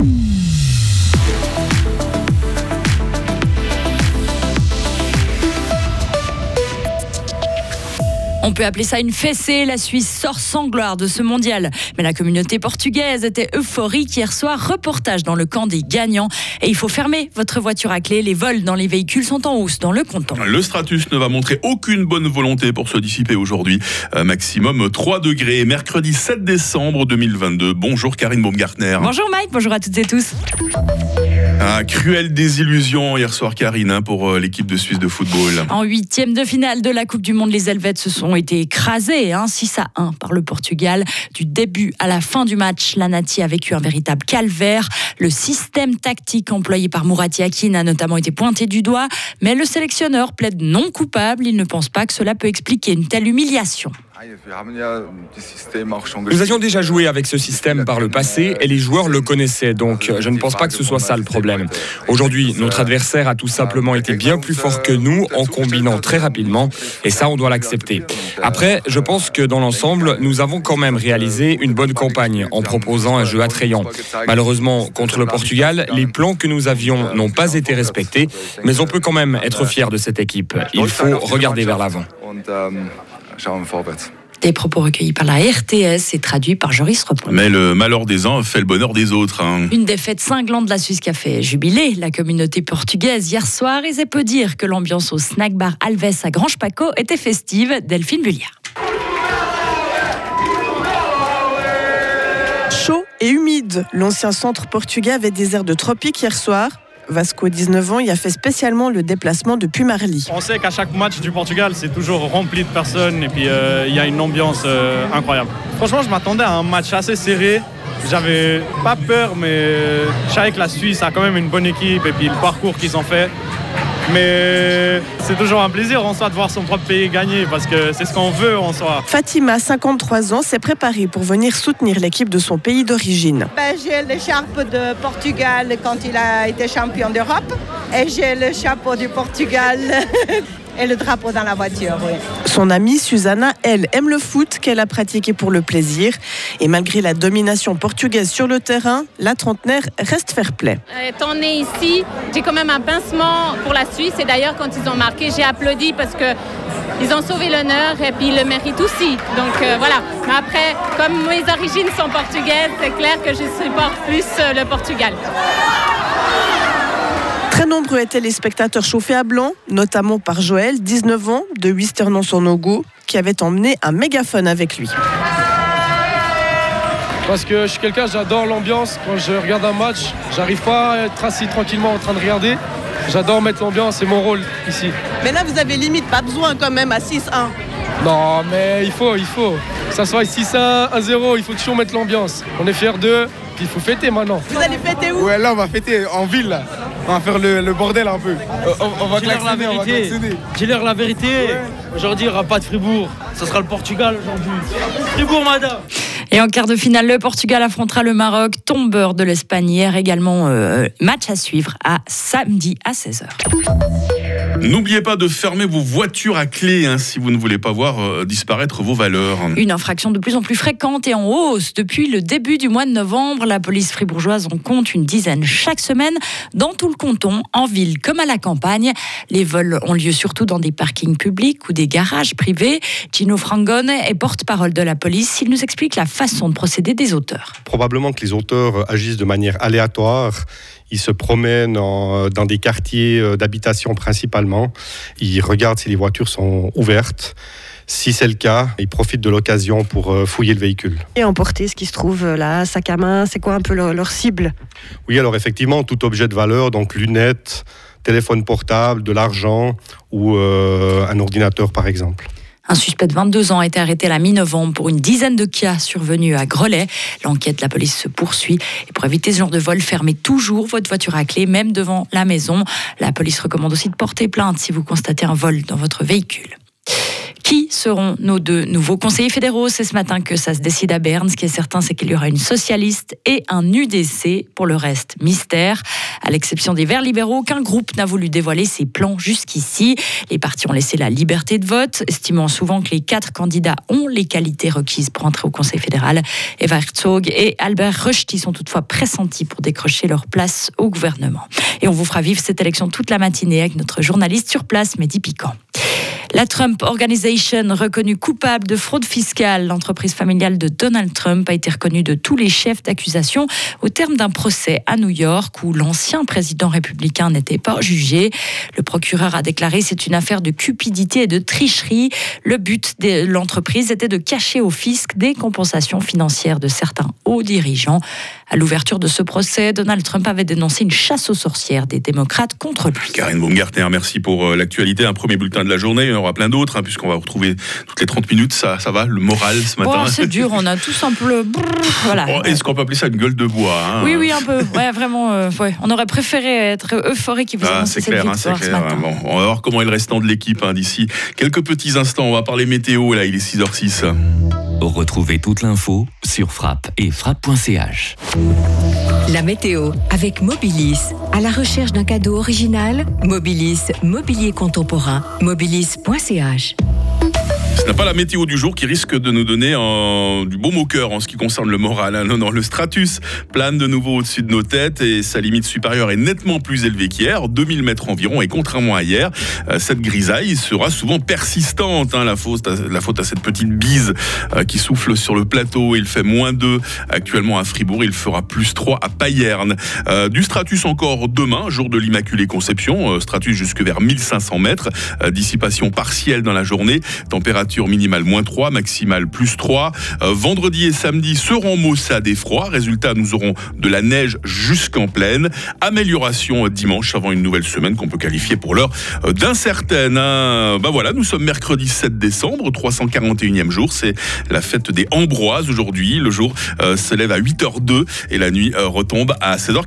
Mm-hmm. On peut appeler ça une fessée. La Suisse sort sans gloire de ce mondial. Mais la communauté portugaise était euphorique hier soir. Reportage dans le camp des gagnants. Et il faut fermer votre voiture à clé. Les vols dans les véhicules sont en hausse dans le canton. Le Stratus ne va montrer aucune bonne volonté pour se dissiper aujourd'hui. Euh, maximum 3 degrés. Mercredi 7 décembre 2022. Bonjour Karine Baumgartner. Bonjour Mike, bonjour à toutes et tous. Un cruel désillusion hier soir, Karine, hein, pour euh, l'équipe de Suisse de football. En huitième de finale de la Coupe du Monde, les Helvètes se sont été écrasés, hein, 6 à 1 par le Portugal. Du début à la fin du match, la Nati a vécu un véritable calvaire. Le système tactique employé par Mourati Akin a notamment été pointé du doigt, mais le sélectionneur plaide non coupable. Il ne pense pas que cela peut expliquer une telle humiliation. Nous avions déjà joué avec ce système par le passé et les joueurs le connaissaient, donc je ne pense pas que ce soit ça le problème. Aujourd'hui, notre adversaire a tout simplement été bien plus fort que nous en combinant très rapidement et ça, on doit l'accepter. Après, je pense que dans l'ensemble, nous avons quand même réalisé une bonne campagne en proposant un jeu attrayant. Malheureusement, contre le Portugal, les plans que nous avions n'ont pas été respectés, mais on peut quand même être fier de cette équipe. Il faut regarder vers l'avant. Des propos recueillis par la RTS et traduits par Joris Repon. Mais le malheur des uns fait le bonheur des autres. hein. Une défaite cinglante de la Suisse qui a fait jubiler la communauté portugaise hier soir. Et c'est peu dire que l'ambiance au snack bar Alves à Grange Paco était festive. Delphine Bulliard. Chaud et humide, l'ancien centre portugais avait des airs de tropique hier soir. Vasco, 19 ans, y a fait spécialement le déplacement depuis Marly. On sait qu'à chaque match du Portugal, c'est toujours rempli de personnes et puis euh, il y a une ambiance euh, incroyable. Franchement, je m'attendais à un match assez serré. J'avais pas peur, mais je savais que la Suisse a quand même une bonne équipe et puis le parcours qu'ils ont fait. Mais c'est toujours un plaisir en soi de voir son propre pays gagner parce que c'est ce qu'on veut en soi. Fatima, 53 ans, s'est préparée pour venir soutenir l'équipe de son pays d'origine. Ben, j'ai l'écharpe de Portugal quand il a été champion d'Europe et j'ai le chapeau du Portugal et le drapeau dans la voiture. Oui. Son amie Susanna, elle, aime le foot qu'elle a pratiqué pour le plaisir. Et malgré la domination portugaise sur le terrain, la trentenaire reste fair-play. Étant née ici, j'ai quand même un pincement pour la Suisse. Et d'ailleurs, quand ils ont marqué, j'ai applaudi parce que ils ont sauvé l'honneur et puis ils le méritent aussi. Donc euh, voilà. Mais après, comme mes origines sont portugaises, c'est clair que je supporte plus euh, le Portugal. Très nombreux étaient les spectateurs chauffés à blanc, notamment par Joël, 19 ans, de Wisternon-sur-Nogo, qui avait emmené un mégaphone avec lui. Parce que je suis quelqu'un, j'adore l'ambiance. Quand je regarde un match, j'arrive pas à être assis tranquillement en train de regarder. J'adore mettre l'ambiance, c'est mon rôle ici. Mais là, vous avez limite pas besoin quand même à 6-1. Non, mais il faut, il faut. Que ça soit 6-1, 1-0, il faut toujours mettre l'ambiance. On est fiers d'eux, puis il faut fêter maintenant. Vous allez fêter où? Ouais, là, on va fêter en ville, là. On va faire le, le bordel un peu. Euh, on, on va Dis-leur la klaxonner, on va vérité. Dis-leur la vérité. Aujourd'hui, il n'y aura pas de Fribourg. Ce sera le Portugal aujourd'hui. Fribourg, madame. Et en quart de finale, le Portugal affrontera le Maroc, tombeur de l'Espagne hier également. euh, match à suivre à samedi à 16h. N'oubliez pas de fermer vos voitures à clé hein, si vous ne voulez pas voir euh, disparaître vos valeurs. Une infraction de plus en plus fréquente et en hausse. Depuis le début du mois de novembre, la police fribourgeoise en compte une dizaine chaque semaine dans tout le canton, en ville comme à la campagne. Les vols ont lieu surtout dans des parkings publics ou des garages privés. Gino Frangone est porte-parole de la police. Il nous explique la façon de procéder des auteurs. Probablement que les auteurs agissent de manière aléatoire. Ils se promènent en- dans des quartiers euh, d'habitation principalement. Ils regardent si les voitures sont ouvertes. Si c'est le cas, ils profitent de l'occasion pour euh, fouiller le véhicule. Et emporter ce qui se trouve là, sac à main, c'est quoi un peu leur, leur cible? Oui, alors effectivement, tout objet de valeur, donc lunettes, téléphone portable, de l'argent ou euh, un ordinateur par exemple. Un suspect de 22 ans a été arrêté la mi-novembre pour une dizaine de cas survenus à Grelais. L'enquête de la police se poursuit. Et pour éviter ce genre de vol, fermez toujours votre voiture à clé, même devant la maison. La police recommande aussi de porter plainte si vous constatez un vol dans votre véhicule. Seront nos deux nouveaux conseillers fédéraux C'est ce matin que ça se décide à Berne. Ce qui est certain, c'est qu'il y aura une socialiste et un UDC. Pour le reste, mystère. À l'exception des Verts libéraux, aucun groupe n'a voulu dévoiler ses plans jusqu'ici. Les partis ont laissé la liberté de vote, estimant souvent que les quatre candidats ont les qualités requises pour entrer au Conseil fédéral. Eva Herzog et Albert Rushti sont toutefois pressentis pour décrocher leur place au gouvernement. Et on vous fera vivre cette élection toute la matinée avec notre journaliste sur place, Mehdi Piquant. La Trump Organization, reconnue coupable de fraude fiscale, l'entreprise familiale de Donald Trump a été reconnue de tous les chefs d'accusation au terme d'un procès à New York où l'ancien président républicain n'était pas jugé. Le procureur a déclaré c'est une affaire de cupidité et de tricherie. Le but de l'entreprise était de cacher au fisc des compensations financières de certains hauts dirigeants. À l'ouverture de ce procès, Donald Trump avait dénoncé une chasse aux sorcières des démocrates contre lui. Karine Baumgartner, merci pour euh, l'actualité. Un premier bulletin de la journée. Il y en aura plein d'autres, hein, puisqu'on va retrouver toutes les 30 minutes. Ça, ça va, le moral ce matin c'est dur, on a tous un peu. Voilà. Oh, Est-ce qu'on peut appeler ça une gueule de bois hein Oui, oui, un peu. Ouais, vraiment. euh, ouais. On aurait préféré être euphorique et vous Ah, c'est clair, hein, c'est ce clair. matin. Bon, on va voir comment est le restant de l'équipe hein, d'ici quelques petits instants. On va parler météo. Là, il est 6h06. Retrouvez toute l'info sur frappe et frappe.ch. La météo avec Mobilis. À la recherche d'un cadeau original, Mobilis, mobilier contemporain, mobilis.ch. Ce n'est pas la météo du jour qui risque de nous donner du baume au cœur en ce qui concerne le moral. hein. Non, non, le stratus plane de nouveau au-dessus de nos têtes et sa limite supérieure est nettement plus élevée qu'hier, 2000 mètres environ. Et contrairement à hier, euh, cette grisaille sera souvent persistante. hein. la, faute à, cette petite bise euh, qui souffle sur le plateau. Il fait moins 2 actuellement à Fribourg. Il fera plus 3 à Payerne. Euh, du stratus encore demain, jour de l'Immaculée Conception. stratus jusque vers 1500 mètres. Dissipation partielle dans la journée. Température minimale moins 3, maximale plus 3. Euh, vendredi et samedi seront maussades et froids. Résultat, nous aurons de la neige jusqu'en plaine. Amélioration euh, dimanche avant une nouvelle semaine qu'on peut qualifier pour l'heure euh, d'incertaine. hein. Bah voilà, nous sommes mercredi 7 décembre, 341e jour. C'est la fête des Ambroises aujourd'hui. Le jour se lève à 8h02 et la nuit retombe à 16h40.